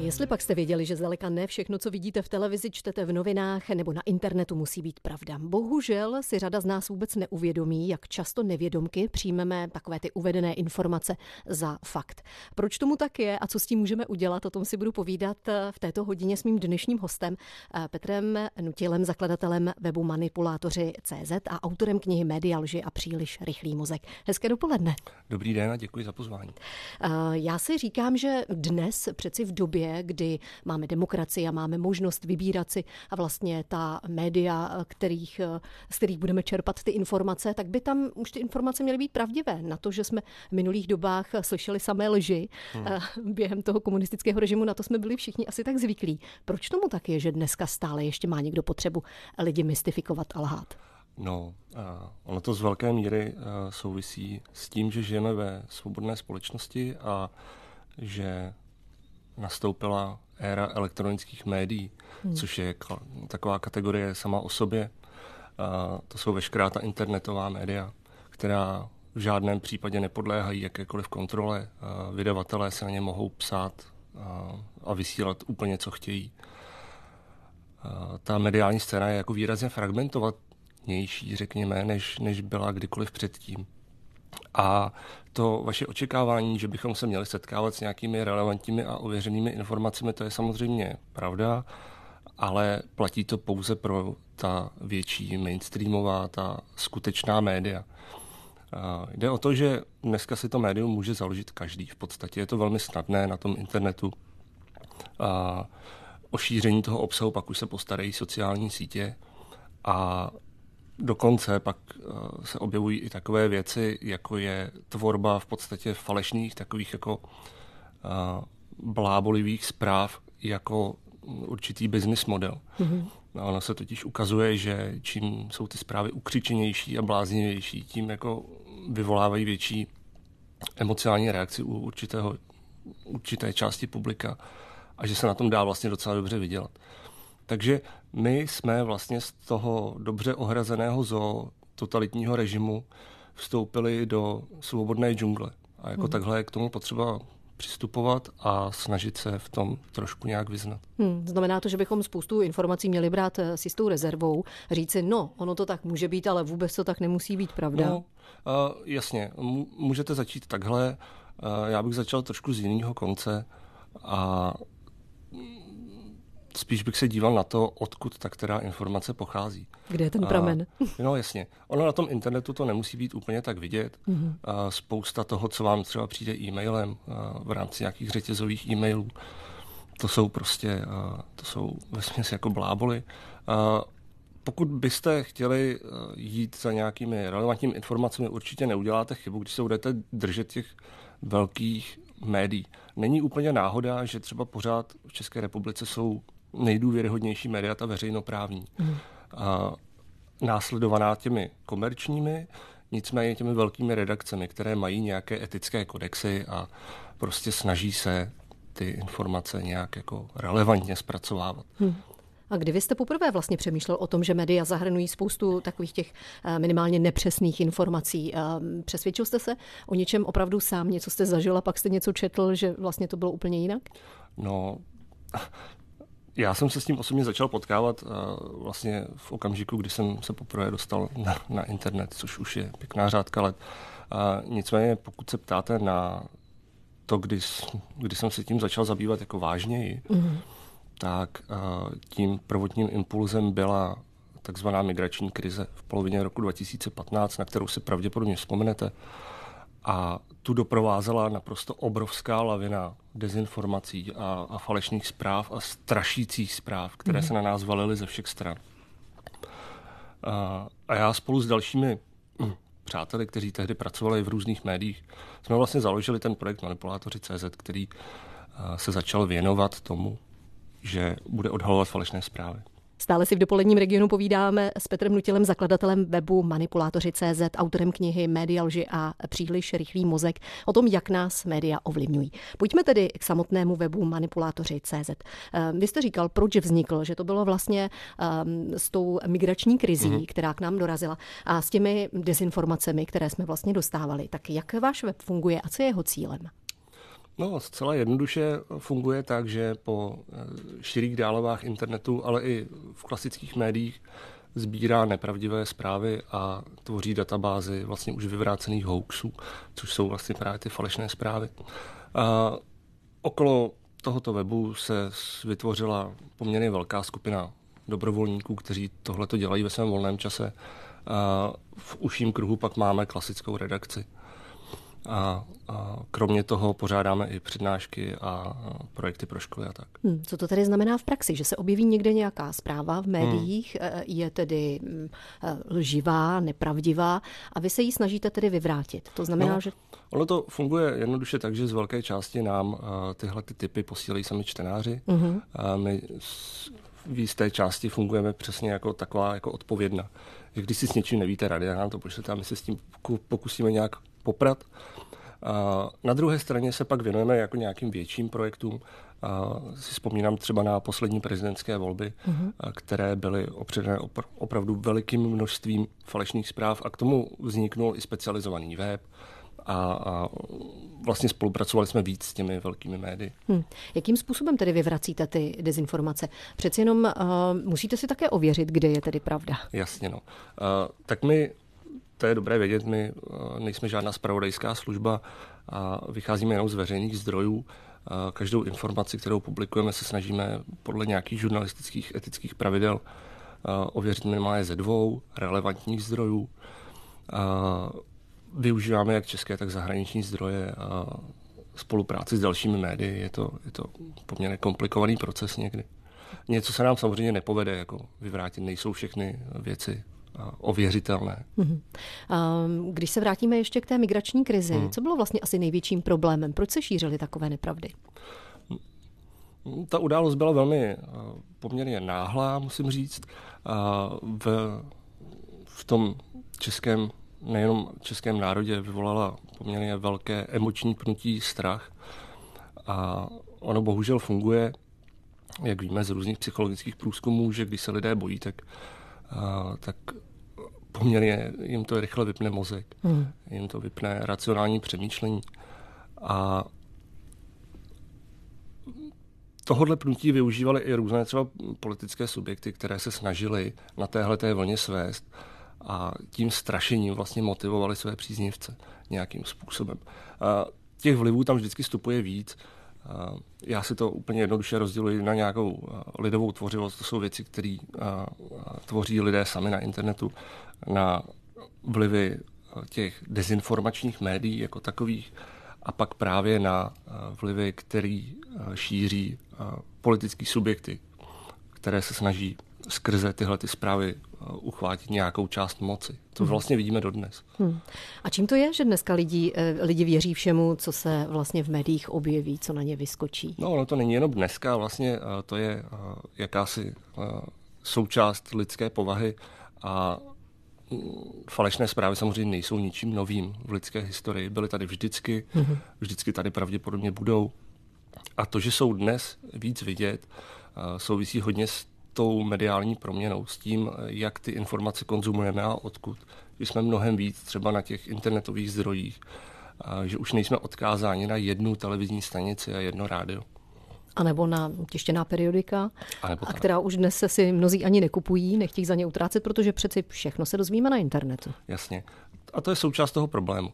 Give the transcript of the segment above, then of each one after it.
Jestli pak jste věděli, že zdaleka ne všechno, co vidíte v televizi, čtete v novinách nebo na internetu, musí být pravda. Bohužel si řada z nás vůbec neuvědomí, jak často nevědomky přijmeme takové ty uvedené informace za fakt. Proč tomu tak je a co s tím můžeme udělat, o tom si budu povídat v této hodině s mým dnešním hostem Petrem Nutilem, zakladatelem webu Manipulátoři CZ a autorem knihy Média lži a příliš rychlý mozek. Hezké dopoledne. Dobrý den a děkuji za pozvání. Já si říkám, že dnes přeci v době, kdy máme demokracii a máme možnost vybírat si a vlastně ta média, kterých, z kterých budeme čerpat ty informace, tak by tam už ty informace měly být pravdivé. Na to, že jsme v minulých dobách slyšeli samé lži hmm. Eh, během toho komunistického režimu, na to jsme byli všichni asi tak zvyklí. Proč tomu tak je, že dneska stále ještě má někdo potřebu lidi mystifikovat a lhát? No, ono to z velké míry uh, souvisí s tím, že žijeme ve svobodné společnosti a že nastoupila éra elektronických médií, hmm. což je taková kategorie sama o sobě. A to jsou veškerá ta internetová média, která v žádném případě nepodléhají jakékoliv kontrole. A vydavatelé se na ně mohou psát a, a vysílat úplně, co chtějí. A ta mediální scéna je jako výrazně fragmentovanější, řekněme, než, než byla kdykoliv předtím. A to vaše očekávání, že bychom se měli setkávat s nějakými relevantními a ověřenými informacemi, to je samozřejmě pravda, ale platí to pouze pro ta větší mainstreamová, ta skutečná média. Jde o to, že dneska si to médium může založit každý. V podstatě je to velmi snadné na tom internetu. A o šíření toho obsahu pak už se postarají sociální sítě a Dokonce pak eh, se objevují i takové věci, jako je tvorba v podstatě falešných takových jako uh, blábolivých zpráv jako určitý business model. Mm-hmm. A ono se totiž ukazuje, že čím jsou ty zprávy ukřičenější a bláznivější, tím jako vyvolávají větší emocionální reakci u určitého, určité části publika a že se na tom dá vlastně docela dobře vydělat. Takže my jsme vlastně z toho dobře ohrazeného zoo totalitního režimu vstoupili do svobodné džungle. A jako hmm. takhle je k tomu potřeba přistupovat a snažit se v tom trošku nějak vyznat. Hmm, znamená to, že bychom spoustu informací měli brát eh, s jistou rezervou, říci, no, ono to tak může být, ale vůbec to tak nemusí být, pravda? No, uh, jasně, můžete začít takhle. Uh, já bych začal trošku z jiného konce a spíš bych se díval na to, odkud ta která informace pochází. Kde je ten pramen? A, no jasně. Ono na tom internetu to nemusí být úplně tak vidět. Mm-hmm. A spousta toho, co vám třeba přijde e-mailem v rámci nějakých řetězových e-mailů, to jsou prostě, to jsou vesměs jako bláboli. A pokud byste chtěli jít za nějakými relevantními informacemi, určitě neuděláte chybu, když se budete držet těch velkých médií. Není úplně náhoda, že třeba pořád v České republice jsou nejdůvěryhodnější média, ta veřejnoprávní. Mm. A následovaná těmi komerčními, nicméně těmi velkými redakcemi, které mají nějaké etické kodexy a prostě snaží se ty informace nějak jako relevantně zpracovávat. Hmm. A kdy vy jste poprvé vlastně přemýšlel o tom, že média zahrnují spoustu takových těch eh, minimálně nepřesných informací? Eh, přesvědčil jste se o něčem opravdu sám, něco jste zažil a pak jste něco četl, že vlastně to bylo úplně jinak? No, já jsem se s tím osobně začal potkávat vlastně v okamžiku, kdy jsem se poprvé dostal na, na internet, což už je pěkná řádka let. Uh, nicméně, pokud se ptáte na to, kdy, kdy jsem se tím začal zabývat jako vážněji, mm-hmm. tak tím prvotním impulzem byla takzvaná migrační krize v polovině roku 2015, na kterou si pravděpodobně vzpomenete. A tu doprovázela naprosto obrovská lavina dezinformací a, a falešných zpráv a strašících zpráv, které mm. se na nás valily ze všech stran. A, a já spolu s dalšími hm, přáteli, kteří tehdy pracovali v různých médiích, jsme vlastně založili ten projekt Manipulátoři CZ, který se začal věnovat tomu, že bude odhalovat falešné zprávy. Stále si v dopoledním regionu povídáme s Petrem Nutilem, zakladatelem webu Manipulátoři.cz, autorem knihy Média lži a příliš rychlý mozek o tom, jak nás média ovlivňují. Pojďme tedy k samotnému webu Manipulátoři.cz. Eh, vy jste říkal, proč vznikl, že to bylo vlastně um, s tou migrační krizí, mm-hmm. která k nám dorazila a s těmi dezinformacemi, které jsme vlastně dostávali. Tak jak váš web funguje a co je jeho cílem? No, zcela jednoduše funguje tak, že po eh, širých dálovách internetu, ale i v klasických médiích sbírá nepravdivé zprávy a tvoří databázy vlastně už vyvrácených hoaxů, což jsou vlastně právě ty falešné zprávy. A okolo tohoto webu se vytvořila poměrně velká skupina dobrovolníků, kteří tohle to dělají ve svém volném čase. A v užším kruhu pak máme klasickou redakci. A, a kromě toho pořádáme i přednášky a projekty pro školy a tak. Hmm, co to tedy znamená v praxi? Že se objeví někde nějaká zpráva v médiích, hmm. je tedy mm, eh, lživá, nepravdivá a vy se ji snažíte tedy vyvrátit. To znamená, no, že... Ono to funguje jednoduše tak, že z velké části nám tyhle ty typy posílají sami čtenáři. Hmm. A my v jisté části fungujeme přesně jako taková jako odpovědna. Že když si s něčím nevíte rady, nám to pošlete a my se s tím pokusíme nějak poprat. A na druhé straně se pak věnujeme jako nějakým větším projektům. A si vzpomínám třeba na poslední prezidentské volby, uh-huh. které byly opředené opr- opravdu velikým množstvím falešných zpráv a k tomu vzniknul i specializovaný web, a, a vlastně spolupracovali jsme víc s těmi velkými médii. Hmm. Jakým způsobem tedy vyvracíte ty dezinformace? Přeci jenom uh, musíte si také ověřit, kde je tedy pravda. Jasně, no. Uh, tak my to je dobré vědět, my uh, nejsme žádná spravodajská služba a vycházíme jenom z veřejných zdrojů. Uh, každou informaci, kterou publikujeme, se snažíme podle nějakých žurnalistických etických pravidel uh, ověřit minimálně ze dvou relevantních zdrojů využíváme jak české, tak zahraniční zdroje a spolupráci s dalšími médii. Je to, je to poměrně komplikovaný proces někdy. Něco se nám samozřejmě nepovede jako vyvrátit, nejsou všechny věci ověřitelné. Mm-hmm. Když se vrátíme ještě k té migrační krizi, mm. co bylo vlastně asi největším problémem? Proč se šířily takové nepravdy? Ta událost byla velmi poměrně náhlá, musím říct. V, v tom českém nejenom českém národě vyvolala poměrně velké emoční pnutí strach a ono bohužel funguje, jak víme z různých psychologických průzkumů, že když se lidé bojí, tak, tak poměrně jim to rychle vypne mozek, hmm. jim to vypne racionální přemýšlení. A tohodle pnutí využívaly i různé třeba politické subjekty, které se snažily na téhle té vlně svést a tím strašením vlastně motivovali své příznivce nějakým způsobem. A těch vlivů tam vždycky vstupuje víc. Já si to úplně jednoduše rozděluji na nějakou lidovou tvořivost. To jsou věci, které tvoří lidé sami na internetu, na vlivy těch dezinformačních médií jako takových a pak právě na vlivy, který šíří politický subjekty, které se snaží skrze tyhle ty zprávy uchvátit nějakou část moci. To hmm. vlastně vidíme dodnes. Hmm. A čím to je, že dneska lidi, eh, lidi věří všemu, co se vlastně v médiích objeví, co na ně vyskočí? No, no to není jenom dneska, vlastně uh, to je jakási součást lidské povahy a mm, falešné zprávy samozřejmě nejsou ničím novým v lidské historii. Byly tady vždycky, hmm vždycky tady pravděpodobně budou. A to, že jsou dnes víc vidět, souvisí hodně s tou mediální proměnou, s tím, jak ty informace konzumujeme a odkud. Že jsme mnohem víc třeba na těch internetových zdrojích, že už nejsme odkázáni na jednu televizní stanici a jedno rádio. A nebo na tištěná periodika, a, a která už dnes se si mnozí ani nekupují, nechtějí za ně utrácet, protože přeci všechno se dozvíme na internetu. Jasně. A to je součást toho problému.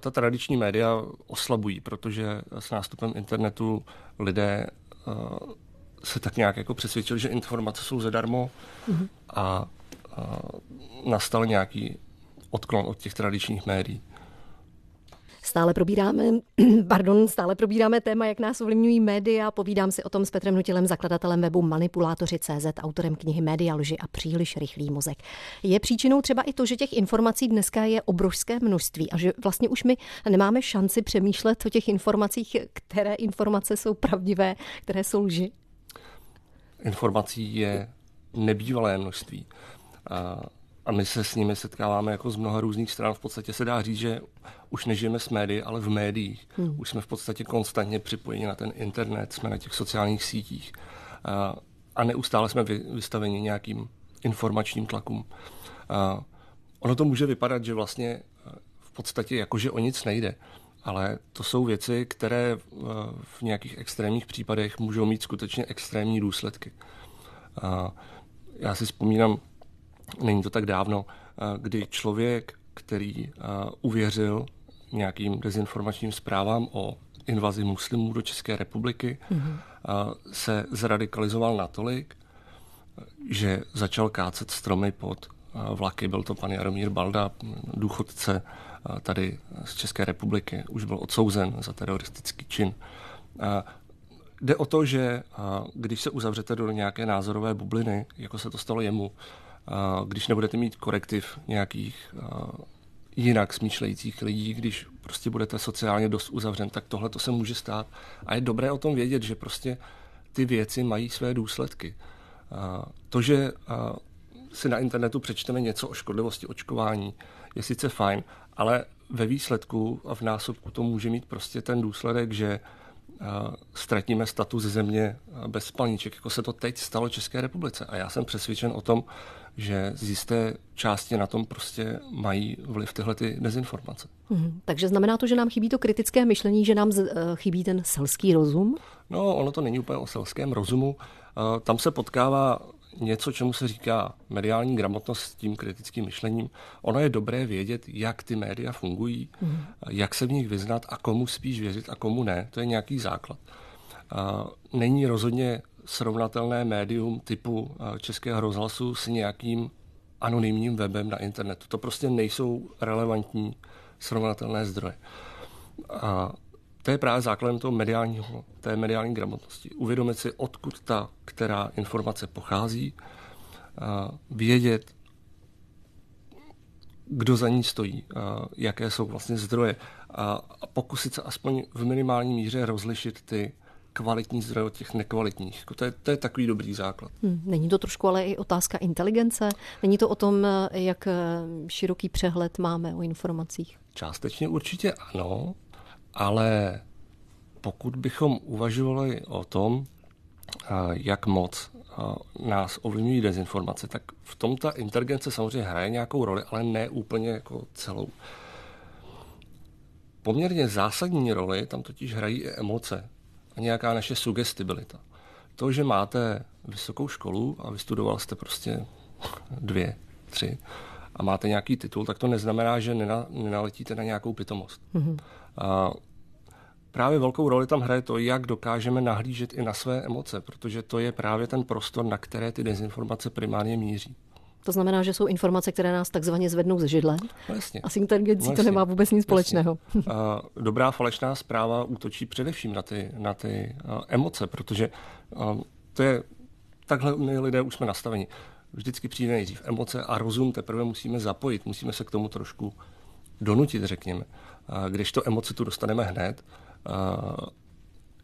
Ta tradiční média oslabují, protože s nástupem internetu lidé se tak nějak jako přesvědčil, že informace jsou zadarmo mm-hmm. a, a nastal nějaký odklon od těch tradičních médií. Stále probíráme, pardon, stále probíráme téma, jak nás ovlivňují média. Povídám si o tom s Petrem Nutilem, zakladatelem webu Manipulátoři.cz, autorem knihy Média lži a příliš rychlý mozek. Je příčinou třeba i to, že těch informací dneska je obrovské množství a že vlastně už my nemáme šanci přemýšlet o těch informacích, které informace jsou pravdivé, které jsou lži? Informací je nebývalé množství. A, a my se s nimi setkáváme jako z mnoha různých stran. V podstatě se dá říct, že už nežijeme s médií, ale v médiích. Hmm. Už jsme v podstatě konstantně připojeni na ten internet, jsme na těch sociálních sítích a, a neustále jsme vy, vystaveni nějakým informačním tlakům. A ono to může vypadat, že vlastně v podstatě jakože o nic nejde, ale to jsou věci, které v nějakých extrémních případech můžou mít skutečně extrémní důsledky. Já si vzpomínám, není to tak dávno, kdy člověk, který uvěřil nějakým dezinformačním zprávám o invazi muslimů do České republiky, mm-hmm. se zradikalizoval natolik, že začal kácet stromy pod vlaky. Byl to pan Jaromír Balda, důchodce tady z České republiky. Už byl odsouzen za teroristický čin. Jde o to, že když se uzavřete do nějaké názorové bubliny, jako se to stalo jemu, když nebudete mít korektiv nějakých jinak smýšlejících lidí, když prostě budete sociálně dost uzavřen, tak tohle to se může stát. A je dobré o tom vědět, že prostě ty věci mají své důsledky. To, že si na internetu přečteme něco o škodlivosti očkování, je sice fajn, ale ve výsledku a v násobku to může mít prostě ten důsledek, že ztratíme status země bez spalníček, jako se to teď stalo České republice. A já jsem přesvědčen o tom, že z jisté části na tom prostě mají vliv tyhle ty dezinformace. Hmm, takže znamená to, že nám chybí to kritické myšlení, že nám z, uh, chybí ten selský rozum? No, ono to není úplně o selském rozumu. Uh, tam se potkává něco, čemu se říká mediální gramotnost s tím kritickým myšlením. Ono je dobré vědět, jak ty média fungují, mm. jak se v nich vyznat a komu spíš věřit a komu ne. To je nějaký základ. Není rozhodně srovnatelné médium typu Českého rozhlasu s nějakým anonymním webem na internetu. To prostě nejsou relevantní srovnatelné zdroje. A to je právě základem toho mediálního, té mediální gramotnosti. Uvědomit si, odkud ta, která informace pochází, vědět, kdo za ní stojí, jaké jsou vlastně zdroje a pokusit se aspoň v minimální míře rozlišit ty kvalitní zdroje od těch nekvalitních. Jako to, je, to je takový dobrý základ. Hmm, není to trošku ale i otázka inteligence? Není to o tom, jak široký přehled máme o informacích? Částečně určitě ano, ale pokud bychom uvažovali o tom, jak moc nás ovlivňují dezinformace, tak v tom ta inteligence samozřejmě hraje nějakou roli, ale ne úplně jako celou. Poměrně zásadní roli tam totiž hrají i emoce a nějaká naše sugestibilita. To, že máte vysokou školu a vystudoval jste prostě dvě, tři a máte nějaký titul, tak to neznamená, že nenaletíte na nějakou pitomost. Mm-hmm. A právě velkou roli tam hraje to, jak dokážeme nahlížet i na své emoce, protože to je právě ten prostor, na které ty dezinformace primárně míří. To znamená, že jsou informace, které nás takzvaně zvednou ze židle. No jasně. A s inteligencí no to nemá vůbec nic společného. A dobrá falešná zpráva útočí především na ty, na ty emoce, protože to je, takhle my lidé už jsme nastaveni. Vždycky přijde nejdřív emoce a rozum teprve musíme zapojit, musíme se k tomu trošku donutit, řekněme. Když to emoci tu dostaneme hned,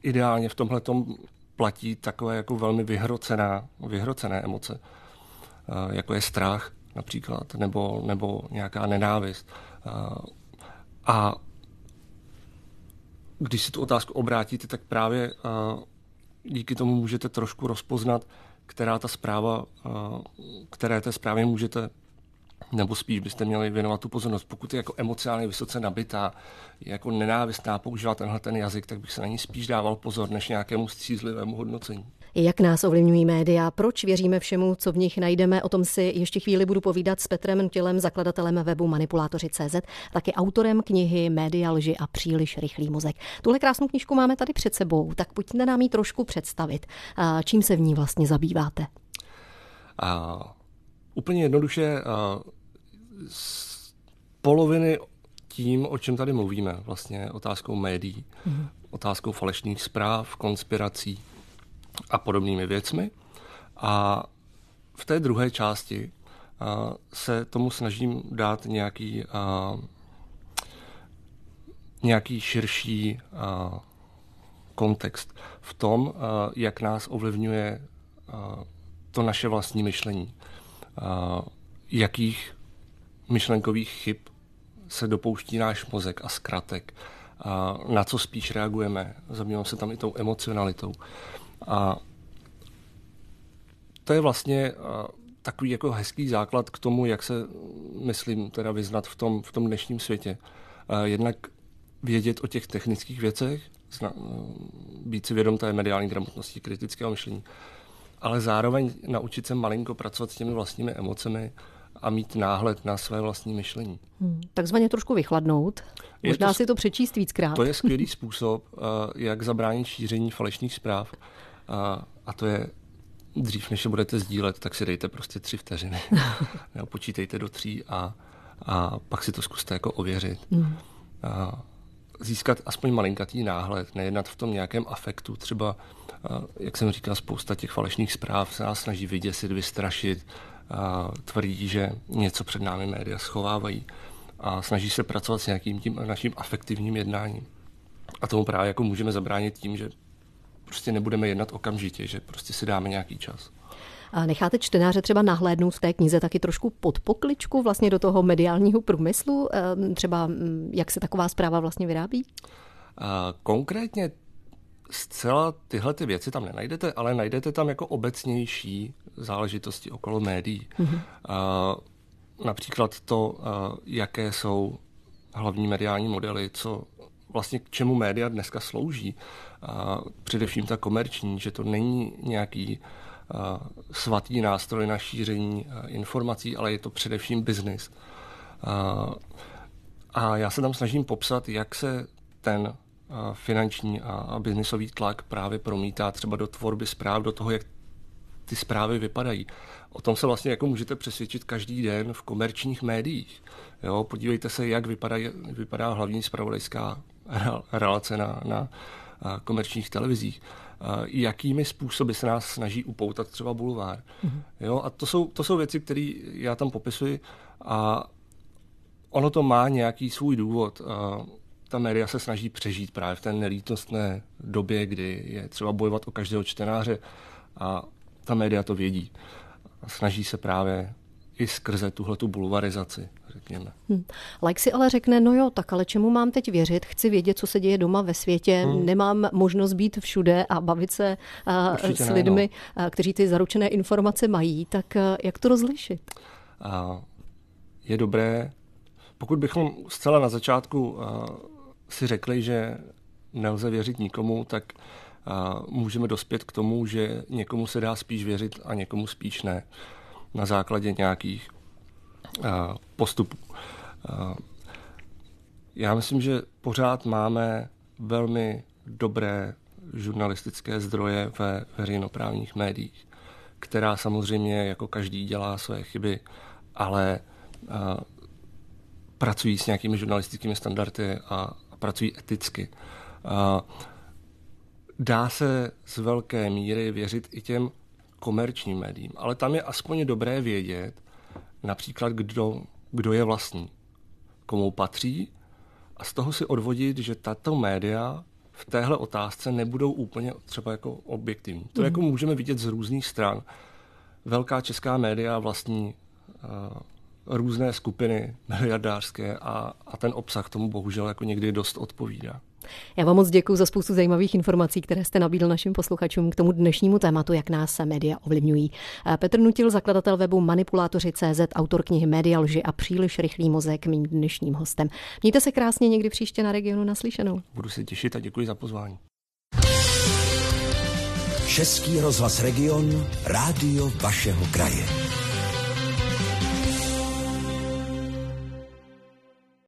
ideálně v tomhle platí takové jako velmi vyhrocená, vyhrocené emoce, jako je strach například, nebo, nebo nějaká nenávist. A když si tu otázku obrátíte, tak právě díky tomu můžete trošku rozpoznat, která ta zpráva, které té zprávě můžete nebo spíš byste měli věnovat tu pozornost. Pokud je jako emocionálně vysoce nabitá, je jako nenávistná, používá tenhle ten jazyk, tak bych se na ní spíš dával pozor, než nějakému střízlivému hodnocení. Jak nás ovlivňují média? Proč věříme všemu, co v nich najdeme? O tom si ještě chvíli budu povídat s Petrem Nutilem, zakladatelem webu Manipulátoři.cz, taky autorem knihy Média lži a příliš rychlý mozek. Tuhle krásnou knižku máme tady před sebou, tak pojďte nám ji trošku představit. Čím se v ní vlastně zabýváte? A úplně jednoduše z poloviny tím, o čem tady mluvíme, vlastně otázkou médií, mm-hmm. otázkou falešných zpráv, konspirací a podobnými věcmi. A v té druhé části a, se tomu snažím dát nějaký, a, nějaký širší a, kontext v tom, a, jak nás ovlivňuje a, to naše vlastní myšlení. Jakých myšlenkových chyb se dopouští náš mozek a zkratek, a na co spíš reagujeme. Zabývám se tam i tou emocionalitou. A to je vlastně takový jako hezký základ k tomu, jak se, myslím, teda vyznat v tom, v tom dnešním světě. Jednak vědět o těch technických věcech, zna, být si vědom té mediální gramotnosti, kritického myšlení, ale zároveň naučit se malinko pracovat s těmi vlastními emocemi a mít náhled na své vlastní myšlení. Hmm, takzvaně trošku vychladnout. Možná to, si to přečíst víckrát. To je skvělý způsob, jak zabránit šíření falešných zpráv. A to je dřív, než je budete sdílet, tak si dejte prostě tři vteřiny. Počítejte do tří a, a pak si to zkuste jako ověřit. Hmm. A získat aspoň malinkatý náhled, nejednat v tom nějakém afektu. Třeba, jak jsem říkal, spousta těch falešných zpráv se nás snaží vyděsit, vystrašit, tvrdí, že něco před námi média schovávají a snaží se pracovat s nějakým tím naším afektivním jednáním. A tomu právě jako můžeme zabránit tím, že prostě nebudeme jednat okamžitě, že prostě si dáme nějaký čas. A necháte čtenáře třeba nahlédnout v té knize taky trošku pod pokličku vlastně do toho mediálního průmyslu? Ehm, třeba mm, jak se taková zpráva vlastně vyrábí? A konkrétně zcela tyhle ty věci tam nenajdete, ale najdete tam jako obecnější záležitosti okolo médií. Mm-hmm. A například to, jaké jsou hlavní mediální modely, co vlastně k čemu média dneska slouží. A především ta komerční, že to není nějaký svatý nástroj na šíření informací, ale je to především biznis. A já se tam snažím popsat, jak se ten finanční a biznisový tlak právě promítá třeba do tvorby zpráv, do toho, jak ty zprávy vypadají. O tom se vlastně jako můžete přesvědčit každý den v komerčních médiích. Jo, podívejte se, jak vypadá, vypadá hlavní zpravodajská relace na, na komerčních televizích. Jakými způsoby se nás snaží upoutat třeba bulvár. Mm-hmm. Jo, a to jsou, to jsou věci, které já tam popisuji a ono to má nějaký svůj důvod ta média se snaží přežít právě v té nelítostné době, kdy je třeba bojovat o každého čtenáře a ta média to vědí. A snaží se právě i skrze tuhle tu bulvarizaci, řekněme. Hmm. Like si ale řekne, no jo, tak ale čemu mám teď věřit? Chci vědět, co se děje doma ve světě, hmm. nemám možnost být všude a bavit se uh, s lidmi, ne, no. kteří ty zaručené informace mají, tak uh, jak to rozlišit? Uh, je dobré, pokud bychom zcela na začátku uh, si řekli, že nelze věřit nikomu, tak můžeme dospět k tomu, že někomu se dá spíš věřit a někomu spíš ne. Na základě nějakých postupů. Já myslím, že pořád máme velmi dobré žurnalistické zdroje ve veřejnoprávních médiích, která samozřejmě jako každý dělá své chyby, ale pracují s nějakými žurnalistickými standardy a, pracují eticky. Dá se z velké míry věřit i těm komerčním médiím, ale tam je aspoň dobré vědět, například kdo, kdo je vlastní, komu patří a z toho si odvodit, že tato média v téhle otázce nebudou úplně třeba jako objektivní. To mm. jako můžeme vidět z různých stran. Velká česká média vlastní uh, různé skupiny miliardářské a, a ten obsah tomu bohužel jako někdy dost odpovídá. Já vám moc děkuji za spoustu zajímavých informací, které jste nabídl našim posluchačům k tomu dnešnímu tématu, jak nás se média ovlivňují. Petr Nutil, zakladatel webu Manipulátoři.cz, autor knihy Média lži a příliš rychlý mozek, mým dnešním hostem. Mějte se krásně někdy příště na regionu naslyšenou. Budu se těšit a děkuji za pozvání. Český rozhlas Region, rádio vašeho kraje.